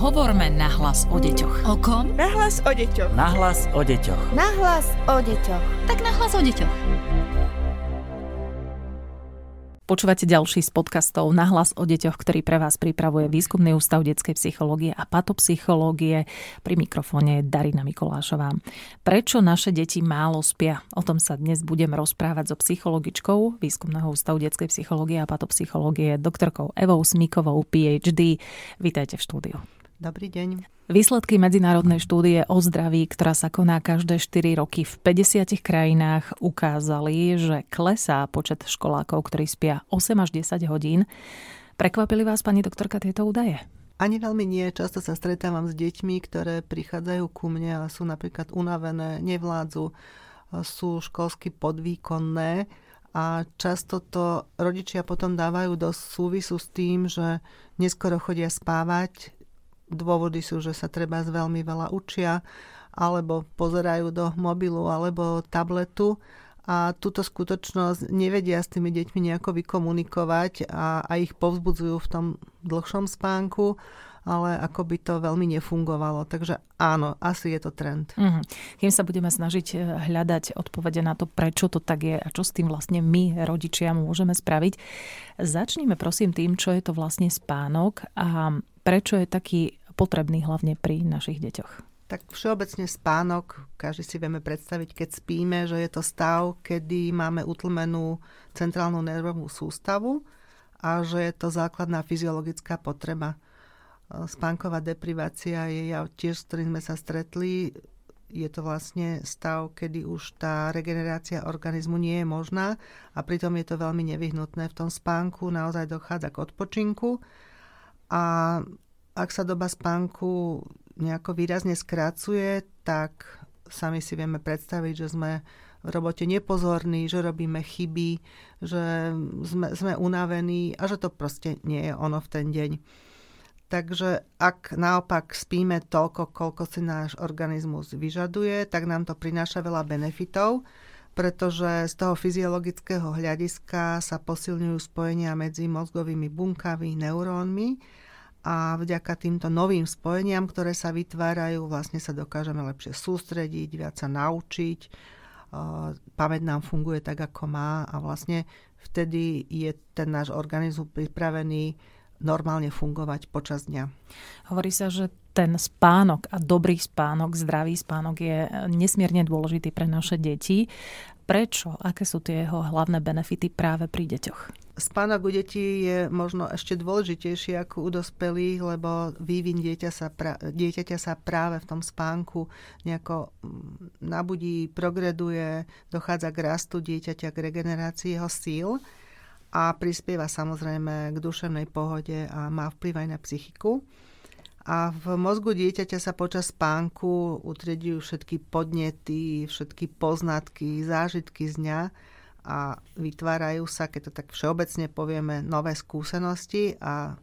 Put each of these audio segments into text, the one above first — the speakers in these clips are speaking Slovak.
Hovorme nahlas o deťoch. O kom? Nahlas o deťoch. Nahlas o deťoch. Nahlas o deťoch. Tak nahlas o deťoch. Počúvate ďalší z podcastov Nahlas o deťoch, ktorý pre vás pripravuje Výskumný ústav detskej psychológie a patopsychológie. Pri mikrofóne je Darina Mikolášová. Prečo naše deti málo spia? O tom sa dnes budem rozprávať so psychologičkou Výskumného ústavu detskej psychológie a patopsychológie, doktorkou Evou Smikovou, PhD. Vítajte v štúdiu. Dobrý deň. Výsledky medzinárodnej štúdie o zdraví, ktorá sa koná každé 4 roky v 50 krajinách, ukázali, že klesá počet školákov, ktorí spia 8 až 10 hodín. Prekvapili vás, pani doktorka, tieto údaje? Ani veľmi nie. Často sa stretávam s deťmi, ktoré prichádzajú ku mne a sú napríklad unavené, nevládzu, sú školsky podvýkonné a často to rodičia potom dávajú do súvisu s tým, že neskoro chodia spávať, Dôvody sú, že sa treba veľmi veľa učia, alebo pozerajú do mobilu alebo tabletu a túto skutočnosť nevedia s tými deťmi nejako vykomunikovať a, a ich povzbudzujú v tom dlhšom spánku, ale ako by to veľmi nefungovalo. Takže áno, asi je to trend. Mm-hmm. Kým sa budeme snažiť eh, hľadať odpovede na to, prečo to tak je a čo s tým vlastne my, rodičia, môžeme spraviť, začníme prosím tým, čo je to vlastne spánok a prečo je taký potrebný hlavne pri našich deťoch? Tak všeobecne spánok, každý si vieme predstaviť, keď spíme, že je to stav, kedy máme utlmenú centrálnu nervovú sústavu a že je to základná fyziologická potreba. Spánková deprivácia je ja tiež, s ktorým sme sa stretli, je to vlastne stav, kedy už tá regenerácia organizmu nie je možná a pritom je to veľmi nevyhnutné. V tom spánku naozaj dochádza k odpočinku a ak sa doba spánku nejako výrazne skracuje, tak sami si vieme predstaviť, že sme v robote nepozorní, že robíme chyby, že sme, sme unavení a že to proste nie je ono v ten deň. Takže ak naopak spíme toľko, koľko si náš organizmus vyžaduje, tak nám to prináša veľa benefitov, pretože z toho fyziologického hľadiska sa posilňujú spojenia medzi mozgovými bunkami, neurónmi a vďaka týmto novým spojeniam, ktoré sa vytvárajú, vlastne sa dokážeme lepšie sústrediť, viac sa naučiť, pamäť nám funguje tak, ako má a vlastne vtedy je ten náš organizmus pripravený normálne fungovať počas dňa. Hovorí sa, že ten spánok a dobrý spánok, zdravý spánok je nesmierne dôležitý pre naše deti. Prečo? Aké sú tie jeho hlavné benefity práve pri deťoch? Spánok u detí je možno ešte dôležitejší ako u dospelých, lebo vývin dieťa sa pra- dieťaťa sa práve v tom spánku nejako mm, nabudí, progreduje, dochádza k rastu dieťaťa, k regenerácii jeho síl a prispieva samozrejme k duševnej pohode a má vplyv aj na psychiku. A v mozgu dieťaťa sa počas spánku utriedujú všetky podnety, všetky poznatky, zážitky z dňa a vytvárajú sa, keď to tak všeobecne povieme, nové skúsenosti a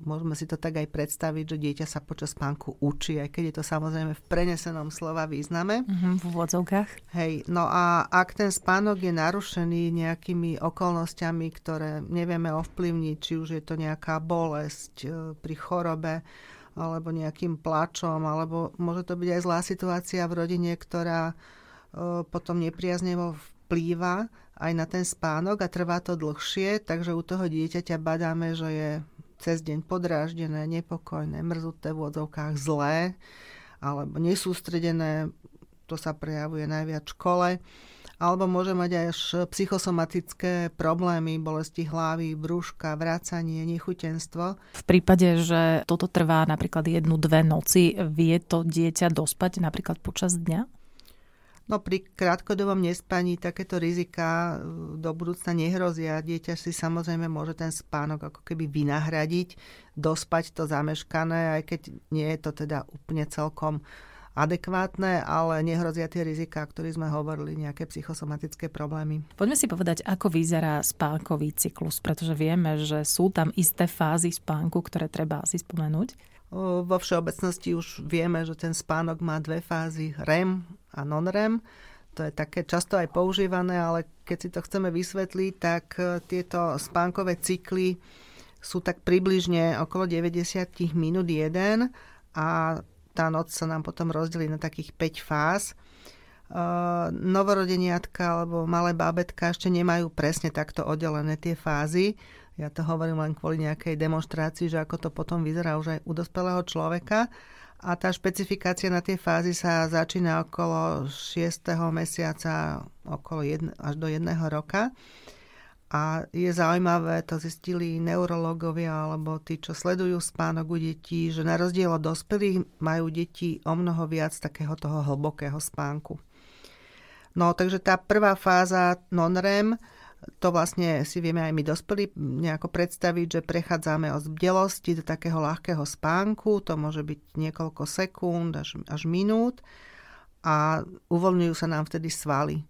môžeme si to tak aj predstaviť, že dieťa sa počas spánku učí, aj keď je to samozrejme v prenesenom slova význame. Uh-huh, v úvodzovkách. Hej, no a ak ten spánok je narušený nejakými okolnostiami, ktoré nevieme ovplyvniť, či už je to nejaká bolesť e, pri chorobe, alebo nejakým plačom, alebo môže to byť aj zlá situácia v rodine, ktorá e, potom nepriaznevo vplýva aj na ten spánok a trvá to dlhšie, takže u toho dieťaťa badáme, že je cez deň podráždené, nepokojné, mrzuté v odzovkách zlé alebo nesústredené, to sa prejavuje najviac v škole, alebo môže mať až psychosomatické problémy, bolesti hlavy, brúška, vracanie, nechutenstvo. V prípade, že toto trvá napríklad jednu, dve noci, vie to dieťa dospať napríklad počas dňa? No pri krátkodobom nespaní takéto rizika e, do budúcna nehrozia. Dieťa si samozrejme môže ten spánok ako keby vynahradiť, dospať to zameškané, aj keď nie je to teda úplne celkom adekvátne, ale nehrozia tie rizika, o ktorých sme hovorili, nejaké psychosomatické problémy. Poďme si povedať, ako vyzerá spánkový cyklus, pretože vieme, že sú tam isté fázy spánku, ktoré treba asi spomenúť. Vo všeobecnosti už vieme, že ten spánok má dve fázy, REM a non-REM. To je také často aj používané, ale keď si to chceme vysvetliť, tak e, tieto spánkové cykly sú tak približne okolo 90 minút jeden a tá noc sa nám potom rozdelí na takých 5 fáz. Uh, novorodeniatka alebo malé bábetka ešte nemajú presne takto oddelené tie fázy. Ja to hovorím len kvôli nejakej demonstrácii, že ako to potom vyzerá už aj u dospelého človeka. A tá špecifikácia na tie fázy sa začína okolo 6. mesiaca, okolo 1, až do 1 roka. A je zaujímavé, to zistili neurologovia alebo tí, čo sledujú spánok u detí, že na rozdiel od dospelých majú deti o mnoho viac takého toho hlbokého spánku. No, takže tá prvá fáza non-REM, to vlastne si vieme aj my dospelí nejako predstaviť, že prechádzame od bdelosti do takého ľahkého spánku, to môže byť niekoľko sekúnd až, až minút a uvoľňujú sa nám vtedy svaly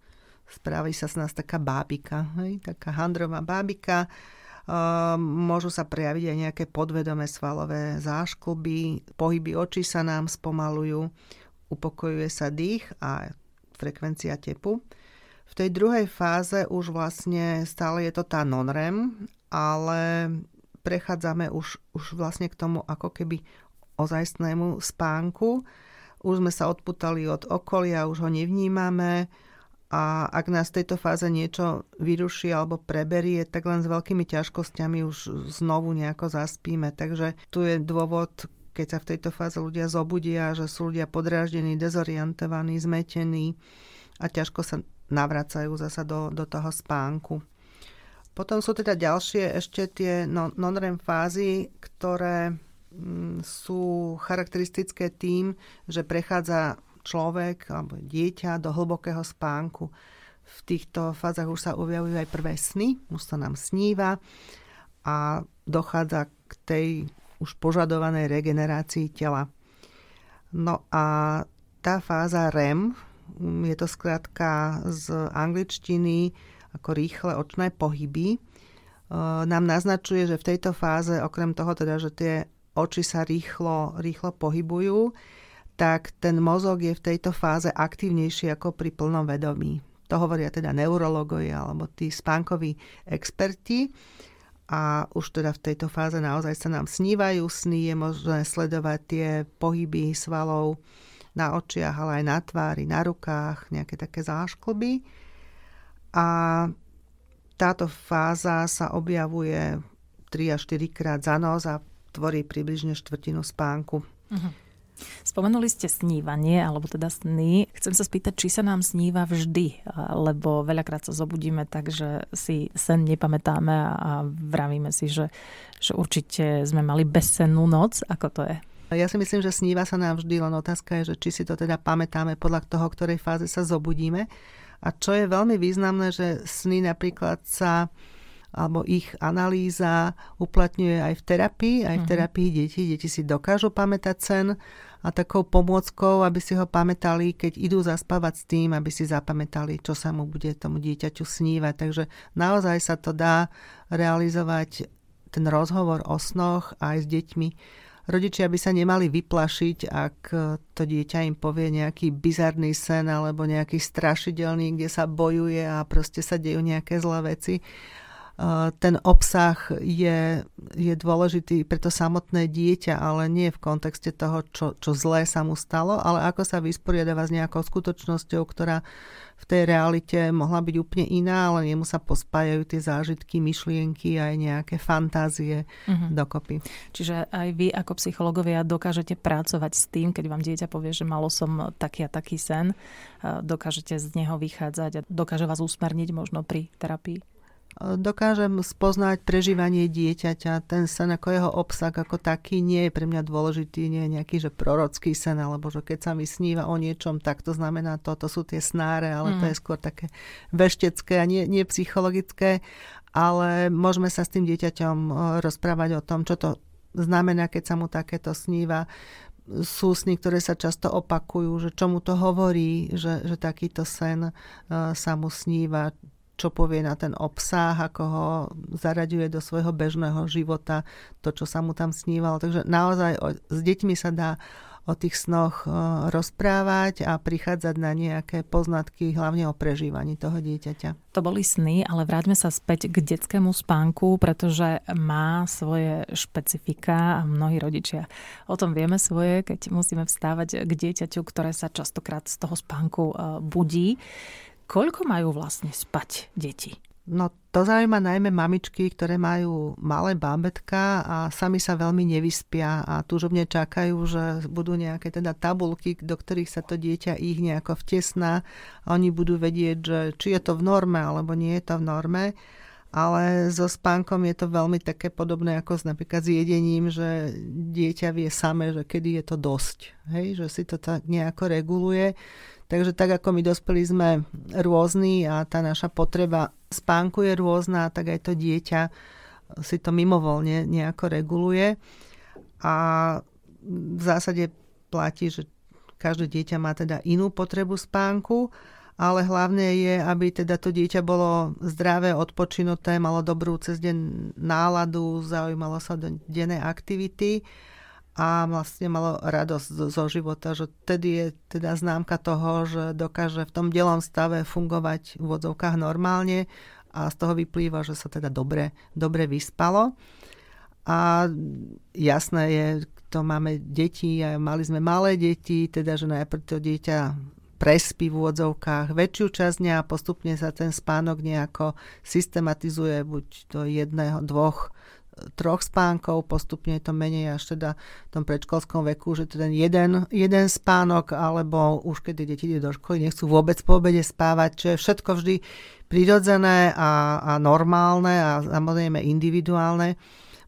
spraví sa z nás taká bábika, hej? taká handrová bábika. Môžu sa prejaviť aj nejaké podvedomé svalové záškluby, pohyby očí sa nám spomalujú, upokojuje sa dých a frekvencia tepu. V tej druhej fáze už vlastne stále je to tá non-REM, ale prechádzame už, už vlastne k tomu ako keby ozajstnému spánku. Už sme sa odputali od okolia, už ho nevnímame, a ak nás v tejto fáze niečo vyruší alebo preberie, tak len s veľkými ťažkosťami už znovu nejako zaspíme. Takže tu je dôvod, keď sa v tejto fáze ľudia zobudia, že sú ľudia podráždení, dezorientovaní, zmetení a ťažko sa navracajú zasa do, do toho spánku. Potom sú teda ďalšie ešte tie non-REM fázy, ktoré mm, sú charakteristické tým, že prechádza človek alebo dieťa do hlbokého spánku. V týchto fázach už sa objavujú aj prvé sny, už sa nám sníva a dochádza k tej už požadovanej regenerácii tela. No a tá fáza REM, je to skrátka z angličtiny ako rýchle očné pohyby, e, nám naznačuje, že v tejto fáze, okrem toho teda, že tie oči sa rýchlo, rýchlo pohybujú, tak ten mozog je v tejto fáze aktívnejší ako pri plnom vedomí. To hovoria teda neurologovia alebo tí spánkoví experti. A už teda v tejto fáze naozaj sa nám snívajú sny, je možné sledovať tie pohyby svalov na očiach, ale aj na tvári, na rukách, nejaké také zášklby. A táto fáza sa objavuje 3 až 4 krát za noc a tvorí približne štvrtinu spánku. Uh-huh. Spomenuli ste snívanie, alebo teda sny. Chcem sa spýtať, či sa nám sníva vždy, lebo veľakrát sa zobudíme tak, že si sen nepamätáme a vravíme si, že, že určite sme mali bezsennú noc. Ako to je? Ja si myslím, že sníva sa nám vždy, len otázka je, že či si to teda pamätáme podľa toho, ktorej fáze sa zobudíme. A čo je veľmi významné, že sny napríklad sa alebo ich analýza uplatňuje aj v terapii, aj v mhm. terapii detí. Deti si dokážu pamätať sen a takou pomôckou, aby si ho pamätali, keď idú zaspávať s tým, aby si zapamätali, čo sa mu bude tomu dieťaťu snívať. Takže naozaj sa to dá realizovať ten rozhovor o snoch aj s deťmi. Rodičia by sa nemali vyplašiť, ak to dieťa im povie nejaký bizarný sen alebo nejaký strašidelný, kde sa bojuje a proste sa dejú nejaké zlé veci ten obsah je, je dôležitý pre to samotné dieťa, ale nie v kontexte toho, čo, čo zlé sa mu stalo, ale ako sa vysporiadáva s nejakou skutočnosťou, ktorá v tej realite mohla byť úplne iná, ale jemu sa pospájajú tie zážitky, myšlienky aj nejaké fantázie uh-huh. dokopy. Čiže aj vy ako psychológovia dokážete pracovať s tým, keď vám dieťa povie, že malo som taký a taký sen, dokážete z neho vychádzať a dokáže vás usmerniť možno pri terapii? Dokážem spoznať prežívanie dieťaťa, ten sen ako jeho obsah ako taký nie je pre mňa dôležitý, nie je nejaký, že prorocký sen, alebo že keď sa mi sníva o niečom, tak to znamená to, to sú tie snáre, ale mm. to je skôr také veštecké a nie, nie psychologické, ale môžeme sa s tým dieťaťom e, rozprávať o tom, čo to znamená, keď sa mu takéto sníva. Sú sny, ktoré sa často opakujú, že čo mu to hovorí, že, že takýto sen uh, sa mu sníva, čo povie na ten obsah, ako ho zaraďuje do svojho bežného života, to, čo sa mu tam snívalo. Takže naozaj s deťmi sa dá o tých snoch rozprávať a prichádzať na nejaké poznatky, hlavne o prežívaní toho dieťaťa. To boli sny, ale vráťme sa späť k detskému spánku, pretože má svoje špecifika a mnohí rodičia o tom vieme svoje, keď musíme vstávať k dieťaťu, ktoré sa častokrát z toho spánku budí. Koľko majú vlastne spať deti? No to zaujíma najmä mamičky, ktoré majú malé bábetka a sami sa veľmi nevyspia a túžobne čakajú, že budú nejaké teda tabulky, do ktorých sa to dieťa ich nejako vtesná a oni budú vedieť, že či je to v norme alebo nie je to v norme. Ale so spánkom je to veľmi také podobné ako s napríklad s jedením, že dieťa vie same, že kedy je to dosť. Hej? Že si to tak nejako reguluje. Takže tak ako my dospelí sme rôzni a tá naša potreba spánku je rôzna, tak aj to dieťa si to mimovolne nejako reguluje. A v zásade platí, že každé dieťa má teda inú potrebu spánku, ale hlavne je, aby teda to dieťa bolo zdravé, odpočinuté, malo dobrú cez deň náladu, zaujímalo sa do dennej aktivity a vlastne malo radosť zo života, že tedy je teda známka toho, že dokáže v tom delom stave fungovať v vodzovkách normálne a z toho vyplýva, že sa teda dobre, dobre vyspalo. A jasné je, to máme deti a mali sme malé deti, teda že najprv to dieťa prespí v úvodzovkách väčšiu časť dňa a postupne sa ten spánok nejako systematizuje buď do jedného, dvoch troch spánkov, postupne je to menej až teda v tom predškolskom veku, že ten jeden, jeden spánok, alebo už keď deti idú do školy, nechcú vôbec po obede spávať, čo je všetko vždy prirodzené a, a normálne a samozrejme individuálne.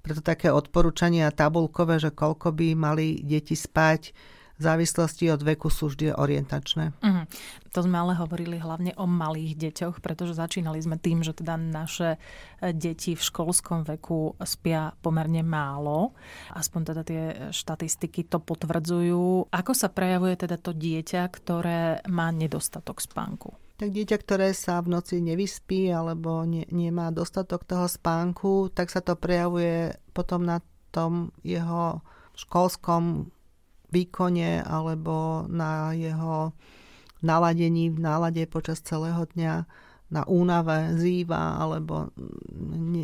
Preto také odporúčania tabulkové, že koľko by mali deti spať, v závislosti od veku sú vždy orientačné. Mm. To sme ale hovorili hlavne o malých deťoch, pretože začínali sme tým, že teda naše e, deti v školskom veku spia pomerne málo. Aspoň teda tie štatistiky to potvrdzujú. Ako sa prejavuje teda to dieťa, ktoré má nedostatok spánku? tak dieťa, ktoré sa v noci nevyspí alebo ne, nemá dostatok toho spánku, tak sa to prejavuje potom na tom jeho školskom výkone alebo na jeho naladení v nálade počas celého dňa, na únave, zýva alebo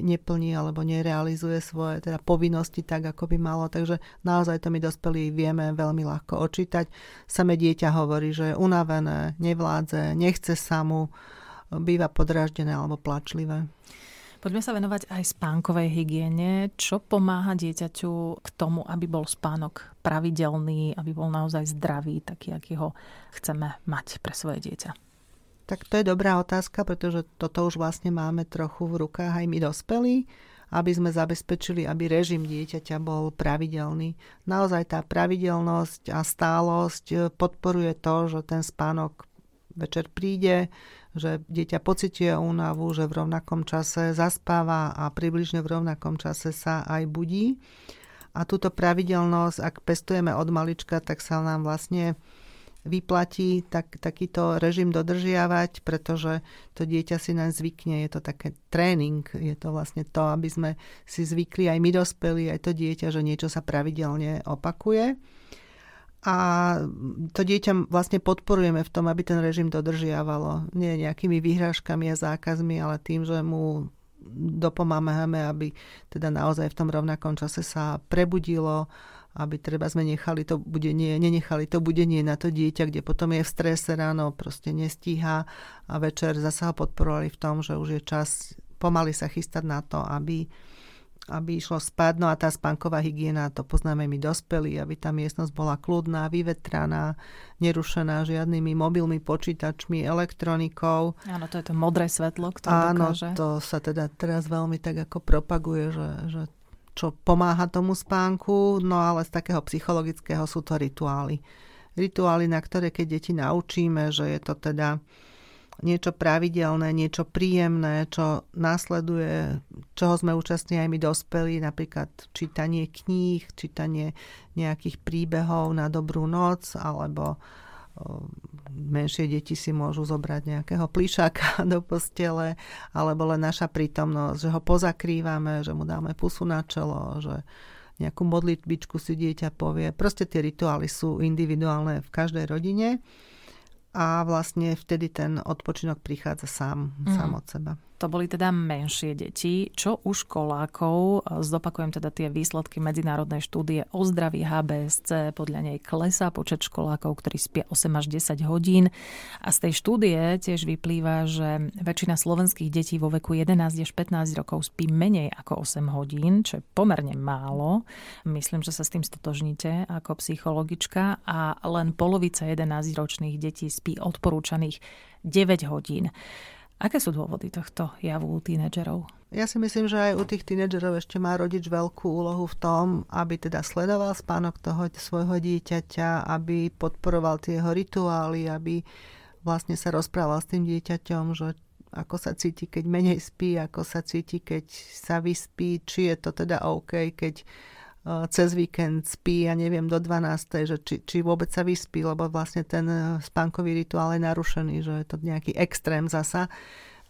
neplní alebo nerealizuje svoje teda povinnosti tak, ako by malo. Takže naozaj to my dospelí vieme veľmi ľahko očítať. Samé dieťa hovorí, že je unavené, nevládze, nechce sa mu, býva podráždené alebo plačlivé. Poďme sa venovať aj spánkovej hygiene. Čo pomáha dieťaťu k tomu, aby bol spánok pravidelný, aby bol naozaj zdravý, taký, aký ho chceme mať pre svoje dieťa? Tak to je dobrá otázka, pretože toto už vlastne máme trochu v rukách aj my dospelí, aby sme zabezpečili, aby režim dieťaťa bol pravidelný. Naozaj tá pravidelnosť a stálosť podporuje to, že ten spánok večer príde, že dieťa pociťuje únavu, že v rovnakom čase zaspáva a približne v rovnakom čase sa aj budí. A túto pravidelnosť, ak pestujeme od malička, tak sa nám vlastne vyplatí tak, takýto režim dodržiavať, pretože to dieťa si nám zvykne, je to také tréning, je to vlastne to, aby sme si zvykli aj my dospeli, aj to dieťa, že niečo sa pravidelne opakuje a to dieťa vlastne podporujeme v tom, aby ten režim dodržiavalo. Nie nejakými vyhrážkami a zákazmi, ale tým, že mu dopomáhame, aby teda naozaj v tom rovnakom čase sa prebudilo, aby treba sme nechali to budenie, nenechali to budenie na to dieťa, kde potom je v strese ráno, proste nestíha a večer zase ho podporovali v tom, že už je čas pomaly sa chystať na to, aby aby išlo spať. No a tá spánková hygiena, to poznáme my dospelí, aby tá miestnosť bola kľudná, vyvetraná, nerušená žiadnymi mobilmi, počítačmi, elektronikou. Áno, to je to modré svetlo, ktoré Áno, dokáže. to sa teda teraz veľmi tak ako propaguje, že, že čo pomáha tomu spánku, no ale z takého psychologického sú to rituály. Rituály, na ktoré keď deti naučíme, že je to teda niečo pravidelné, niečo príjemné, čo následuje, čoho sme účastní aj my dospelí, napríklad čítanie kníh, čítanie nejakých príbehov na dobrú noc, alebo menšie deti si môžu zobrať nejakého plišáka do postele, alebo len naša prítomnosť, že ho pozakrývame, že mu dáme pusu na čelo, že nejakú modlitbičku si dieťa povie. Proste tie rituály sú individuálne v každej rodine a vlastne vtedy ten odpočinok prichádza sám, mm. sám od seba. To boli teda menšie deti. Čo u školákov? Zopakujem teda tie výsledky medzinárodnej štúdie o zdraví HBSC. Podľa nej klesá počet školákov, ktorí spia 8 až 10 hodín. A z tej štúdie tiež vyplýva, že väčšina slovenských detí vo veku 11 až 15 rokov spí menej ako 8 hodín, čo je pomerne málo. Myslím, že sa s tým stotožníte ako psychologička. A len polovica 11-ročných detí spí odporúčaných 9 hodín. Aké sú dôvody tohto javu u tínedžerov? Ja si myslím, že aj u tých tínedžerov ešte má rodič veľkú úlohu v tom, aby teda sledoval spánok toho svojho dieťaťa, aby podporoval tie jeho rituály, aby vlastne sa rozprával s tým dieťaťom, že ako sa cíti, keď menej spí, ako sa cíti, keď sa vyspí, či je to teda OK, keď cez víkend spí, ja neviem, do 12. že či, či vôbec sa vyspí, lebo vlastne ten eh, spánkový rituál je narušený, že je to nejaký extrém zasa.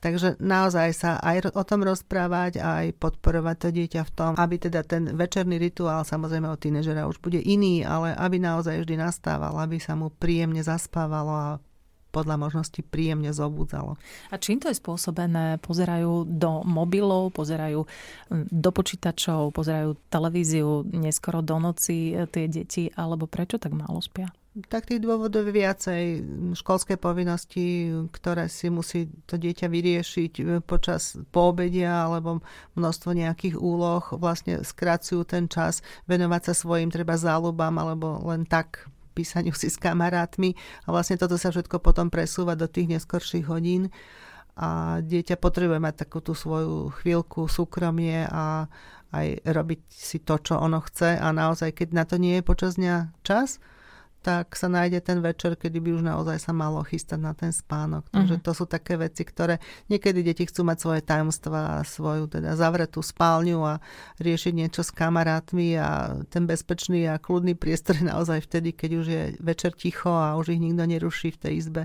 Takže naozaj sa aj o tom rozprávať, aj podporovať to dieťa v tom, aby teda ten večerný rituál, samozrejme od tínežera už bude iný, ale aby naozaj vždy nastával, aby sa mu príjemne zaspávalo a podľa možnosti príjemne zobudzalo. A čím to je spôsobené? Pozerajú do mobilov, pozerajú hm, do počítačov, pozerajú televíziu neskoro do noci e, tie deti, alebo prečo tak málo spia? Tak tých dôvodov je viacej. Školské povinnosti, ktoré si musí to dieťa vyriešiť e, počas poobedia alebo množstvo nejakých úloh, vlastne skracujú ten čas venovať sa svojim treba záľubám alebo len tak písaniu si s kamarátmi a vlastne toto sa všetko potom presúva do tých neskorších hodín. A dieťa potrebuje mať takú tú svoju chvíľku súkromie a aj robiť si to, čo ono chce. A naozaj, keď na to nie je počas dňa čas, tak sa nájde ten večer, kedy by už naozaj sa malo chystať na ten spánok. Takže uh-huh. to sú také veci, ktoré niekedy deti chcú mať svoje tajomstvá a svoju teda zavretú spálňu a riešiť niečo s kamarátmi a ten bezpečný a kľudný priestor je naozaj vtedy, keď už je večer ticho a už ich nikto neruší v tej izbe.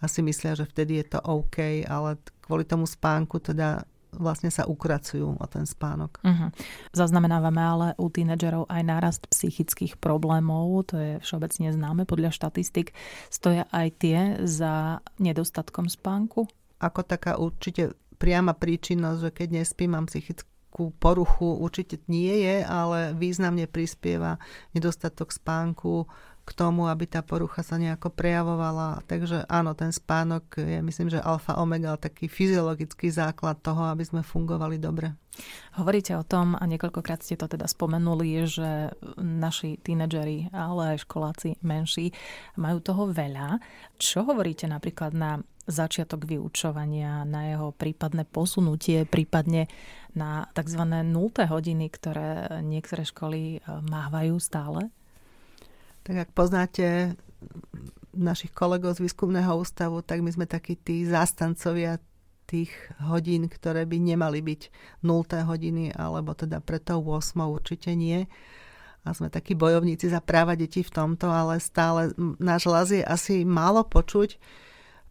Asi myslia, že vtedy je to OK, ale kvôli tomu spánku teda vlastne sa ukracujú o ten spánok. Uh-huh. Zaznamenávame ale u tínedžerov aj nárast psychických problémov, to je všeobecne známe podľa štatistik. Stoja aj tie za nedostatkom spánku? Ako taká určite priama príčinnosť, že keď nespím, mám psychickú poruchu, určite nie je, ale významne prispieva nedostatok spánku k tomu, aby tá porucha sa nejako prejavovala. Takže áno, ten spánok je myslím, že alfa omega, taký fyziologický základ toho, aby sme fungovali dobre. Hovoríte o tom, a niekoľkokrát ste to teda spomenuli, že naši tínedžeri, ale aj školáci menší, majú toho veľa. Čo hovoríte napríklad na začiatok vyučovania, na jeho prípadné posunutie, prípadne na tzv. 0. hodiny, ktoré niektoré školy eh, mávajú stále? Tak ak poznáte našich kolegov z výskumného ústavu, tak my sme takí tí zástancovia tých hodín, ktoré by nemali byť 0. hodiny, alebo teda pred tou 8. určite nie. A sme takí bojovníci za práva detí v tomto, ale stále náš hlas je asi málo počuť,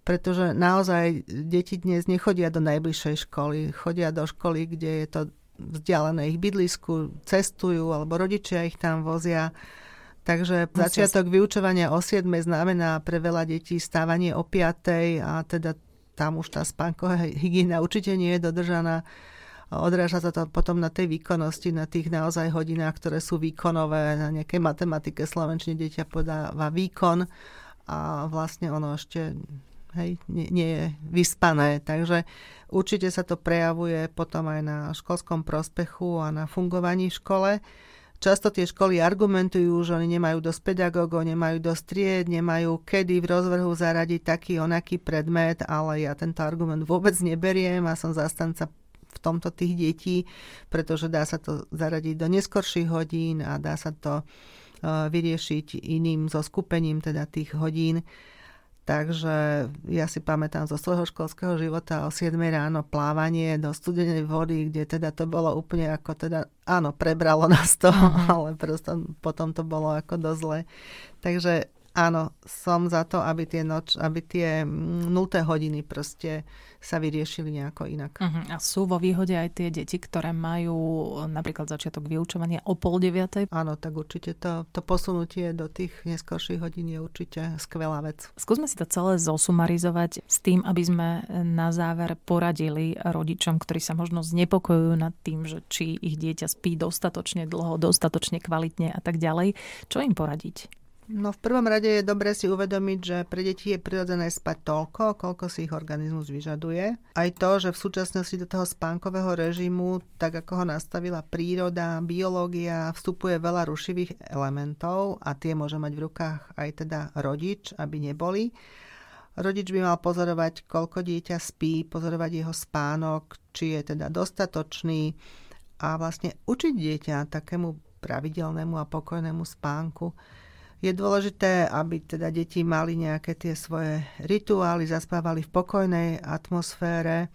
pretože naozaj deti dnes nechodia do najbližšej školy, chodia do školy, kde je to vzdialené ich bydlisku, cestujú, alebo rodičia ich tam vozia Takže začiatok vyučovania o 7 znamená pre veľa detí stávanie o 5 a teda tam už tá spánková hygiena určite nie je dodržaná. Odráža sa to potom na tej výkonnosti, na tých naozaj hodinách, ktoré sú výkonové, na nejakej matematike slovenčne dieťa podáva výkon a vlastne ono ešte hej, nie, nie je vyspané. Takže určite sa to prejavuje potom aj na školskom prospechu a na fungovaní v škole. Často tie školy argumentujú, že oni nemajú dosť pedagógov, nemajú dosť tried, nemajú kedy v rozvrhu zaradiť taký onaký predmet, ale ja tento argument vôbec neberiem a som zastanca v tomto tých detí, pretože dá sa to zaradiť do neskorších hodín a dá sa to uh, vyriešiť iným zo skupením teda tých hodín. Takže ja si pamätám zo svojho školského života o 7 ráno plávanie do studenej vody, kde teda to bolo úplne ako teda, áno, prebralo nás to, uh-huh. ale prosto potom to bolo ako dosť zle. Takže áno, som za to, aby tie, noč, aby tie 0. hodiny proste sa vyriešili nejako inak. Uh-huh. A sú vo výhode aj tie deti, ktoré majú napríklad začiatok vyučovania o pol deviatej? Áno, tak určite to, to posunutie do tých neskorších hodín je určite skvelá vec. Skúsme si to celé zosumarizovať s tým, aby sme na záver poradili rodičom, ktorí sa možno znepokojujú nad tým, že či ich dieťa spí dostatočne dlho, dostatočne kvalitne a tak ďalej. Čo im poradiť? No v prvom rade je dobre si uvedomiť, že pre deti je prirodzené spať toľko, koľko si ich organizmus vyžaduje. Aj to, že v súčasnosti do toho spánkového režimu, tak ako ho nastavila príroda, biológia, vstupuje veľa rušivých elementov a tie môže mať v rukách aj teda rodič, aby neboli. Rodič by mal pozorovať, koľko dieťa spí, pozorovať jeho spánok, či je teda dostatočný a vlastne učiť dieťa takému pravidelnému a pokojnému spánku je dôležité, aby teda deti mali nejaké tie svoje rituály, zaspávali v pokojnej atmosfére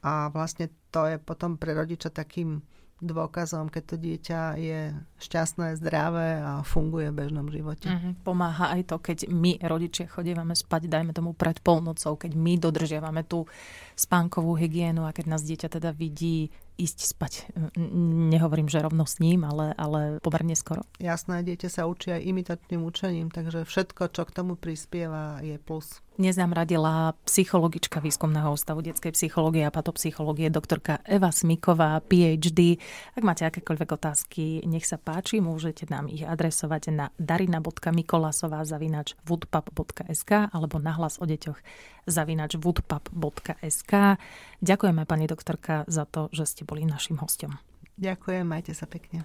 a vlastne to je potom pre rodiča takým dôkazom, keď to dieťa je šťastné, zdravé a funguje v bežnom živote. Mm-hmm. Pomáha aj to, keď my, rodičia, chodívame spať, dajme tomu pred polnocou, keď my dodržiavame tú spánkovú hygienu a keď nás dieťa teda vidí ísť spať. Nehovorím, že rovno s ním, ale, ale pomerne skoro. Jasné, dieťa sa učí imitačným učením, takže všetko, čo k tomu prispieva, je plus. Dnes nám radila psychologička výskumného ústavu detskej psychológie a patopsychológie doktorka Eva Smiková, PhD. Ak máte akékoľvek otázky, nech sa páči, môžete nám ich adresovať na darina.mikolasová zavinač woodpub.sk alebo nahlas o deťoch zavinač woodpub.sk. Ďakujeme pani doktorka za to, že ste boli našim hostom. Ďakujem, majte sa pekne.